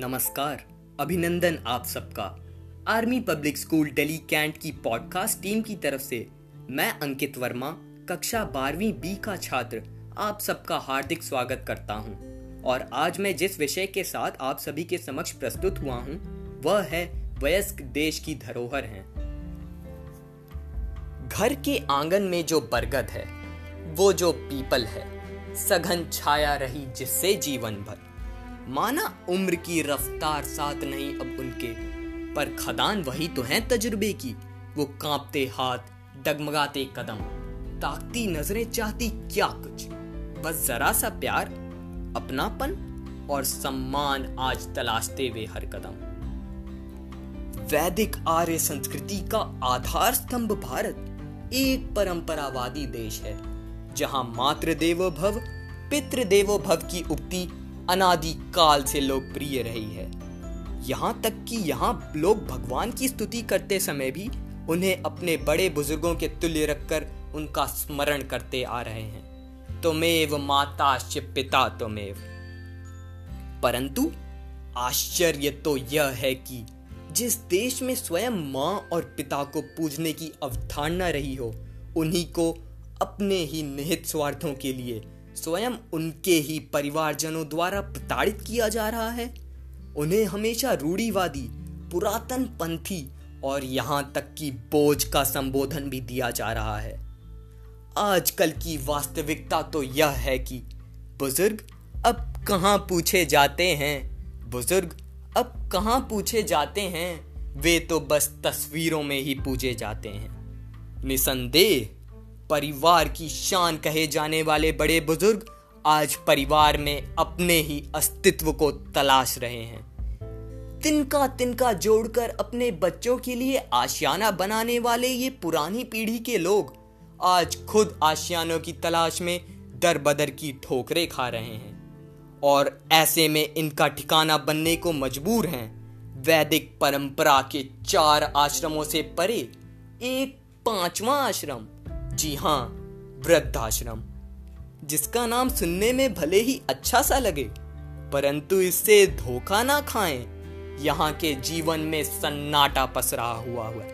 नमस्कार, अभिनंदन आप सबका। Army public school Delhi cantt की पॉडकास्ट टीम की तरफ़ से मैं अंकित वर्मा, कक्षा बारहवीं बी का छात्र, आप सबका हार्दिक स्वागत करता हूँ। और आज मैं जिस विषय के साथ आप सभी के समक्ष प्रस्तुत हुआ हूँ, वह है वयस्क देश की धरोहर है। घर के आँगन में जो बरगद है, वो जो पीपल है, सघन छाया रही जिससे जीवन भर। माना उम्र की रफ्तार साथ नहीं अब उनके। पर खदान वही तो है तजुर्बे की। वो कांपते हाथ, डगमगाते कदम। ताकती नज़रें चाहती क्या कुछ? बस जरा सा प्यार, अपनापन और सम्मान आज तलाशते वे हर कदम। वैदिक आर्य संस्कृति का आधार स्तंभ भारत एक परंपरावादी देश है, जहाँ मातृ देवो भव पितृ देवो भव की उक्ति अनादि काल से लोकप्रिय रही है। यहाँ तक कि यहाँ लोग भगवान की स्तुति करते समय भी उन्हें अपने बड़े बुज़ुर्गों के तुल्य रखकर उनका स्मरण करते आ रहे हैं। तुमेव माता पिता तुमेव। परंतु आश्चर्य तो यह है कि जिस देश में स्वयं माँ और पिता को पूजने की अवधारणा रही हो, उन्हीं को अपने ही निहित स्वार्थों के लिए स्वयं उनके ही परिवारजनों द्वारा प्रताड़ित किया जा रहा है। उन्हें हमेशा रूढ़ीवादी, पुरातन पंथी और यहाँ तक कि बोझ का संबोधन भी दिया जा रहा है। आजकल की वास्तविकता तो यह है कि बुज़ुर्ग अब कहाँ पूछे जाते हैं? बुज़ुर्ग अब कहाँ पूछे जाते हैं? वे तो बस तस्वीरों में ही पूजे जाते हैं। निसंदेह परिवार की शान कहे जाने वाले बड़े बुज़ुर्ग आज परिवार में अपने ही अस्तित्व को तलाश रहे हैं। तिनका तिनका जोड़कर अपने बच्चों के लिए आशियाना बनाने वाले ये पुरानी पीढ़ी के लोग आज खुद आशियानों की तलाश में दर बदर की ठोकरें खा रहे हैं। और ऐसे में इनका ठिकाना बनने को मजबूर हैं। वैदिक परंपरा के चार आश्रमों से परे एक पांचवा आश्रम जी हाँ वृद्धाश्रम, जिसका नाम सुनने में भले ही अच्छा सा लगे, परंतु इससे धोखा ना खाएँ। यहाँ के जीवन में सन्नाटा पसरा हुआ हुआ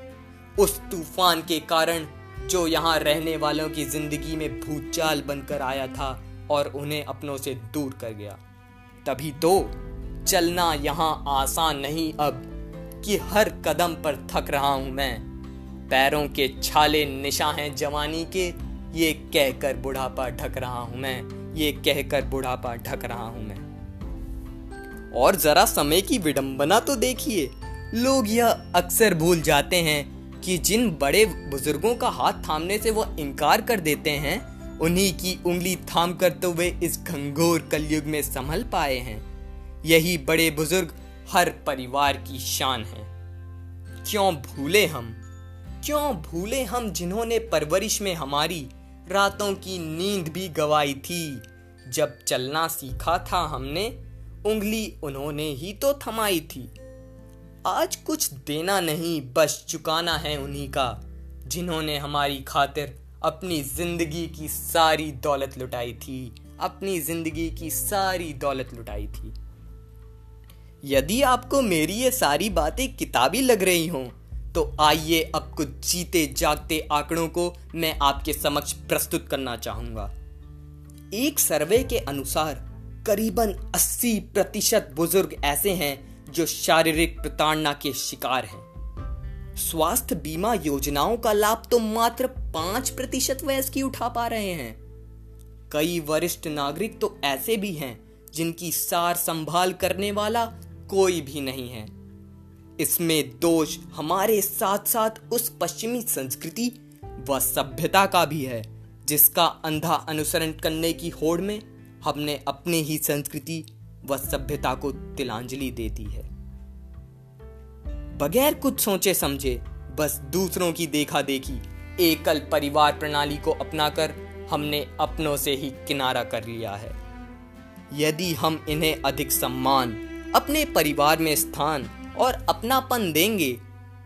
उस तूफ़ान के कारण जो यहाँ रहने वालों की ज़िंदगी में भूचाल बनकर आया था और उन्हें अपनों से दूर कर गया। तभी तो चलना यहाँ आसान नहीं अब, कि हर कदम पर थक रहा हूँ मैं। पैरों के छाले निशा हैं जवानी के, ये कहकर बुढ़ापा ढक रहा हूँ मैं, ये कहकर बुढ़ापा ढक रहा हूँ मैं। और जरा समय की विडंबना तो देखिए, लोग यह अक्सर भूल जाते हैं कि जिन बड़े बुज़ुर्गों का हाथ थामने से वो इनकार कर देते हैं, उन्हीं की उंगली थाम कर तो वे इस घंघोर कलयुग में संभल पाए हैं। यही बड़े बुज़ुर्ग हर परिवार की शान है। क्यों भूले हम? क्यों भूले हम जिन्होंने परवरिश में हमारी रातों की नींद भी गवाई थी? जब चलना सीखा था हमने, उंगली उन्होंने ही तो थमाई थी। आज कुछ देना नहीं, बस चुकाना है उन्हीं का, जिन्होंने हमारी खातिर अपनी ज़िंदगी की सारी दौलत लुटाई थी। अपनी ज़िंदगी की सारी दौलत लुटाई थी। यदि आपको मेरी ये सारी बातें किताबी लग रही हों तो आइए अब कुछ जीते जागते आंकड़ों को मैं आपके समक्ष प्रस्तुत करना चाहूँगा। एक सर्वे के अनुसार करीबन 80 प्रतिशत बुज़ुर्ग ऐसे हैं जो शारीरिक प्रताड़ना के शिकार हैं। स्वास्थ्य बीमा योजनाओं का लाभ तो मात्र पाँच प्रतिशत वयस्क ही उठा पा रहे हैं। कई वरिष्ठ नागरिक तो ऐसे भी हैं जिनकी सार संभाल करने वाला कोई भी नहीं है। इसमें दोष हमारे साथ साथ उस पश्चिमी संस्कृति व सभ्यता का भी है, जिसका अंधा अनुसरण करने की होड़ में हमने अपने ही संस्कृति व सभ्यता को तिलांजलि दे दी है। बगैर कुछ सोचे समझे, बस दूसरों की देखा देखी, एकल परिवार प्रणाली को अपनाकर हमने अपनों से ही किनारा कर लिया है। यदि हम इन्हें अधिक सम्मान, अपने परिवार में स्थान और अपनापन देंगे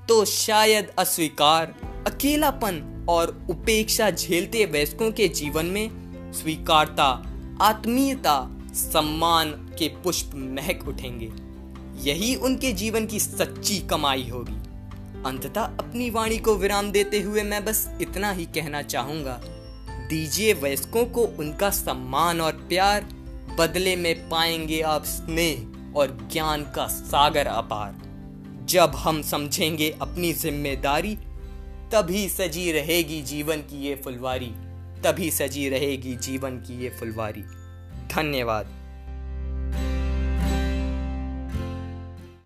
तो शायद अस्वीकार, अकेलापन और उपेक्षा झेलते वयस्कों के जीवन में स्वीकारता, आत्मीयता, सम्मान के पुष्प महक उठेंगे। यही उनके जीवन की सच्ची कमाई होगी। अंततः अपनी वाणी को विराम देते हुए मैं बस इतना ही कहना चाहूँगा। दीजिए वयस्कों को उनका सम्मान और प्यार, बदले में पाएँगे आप स्नेह। और ज्ञान का सागर अपार। जब हम समझेंगे अपनी ज़िम्मेदारी, तभी सजी रहेगी जीवन की ये फुलवारी, तभी सजी रहेगी जीवन की ये फुलवारी। धन्यवाद।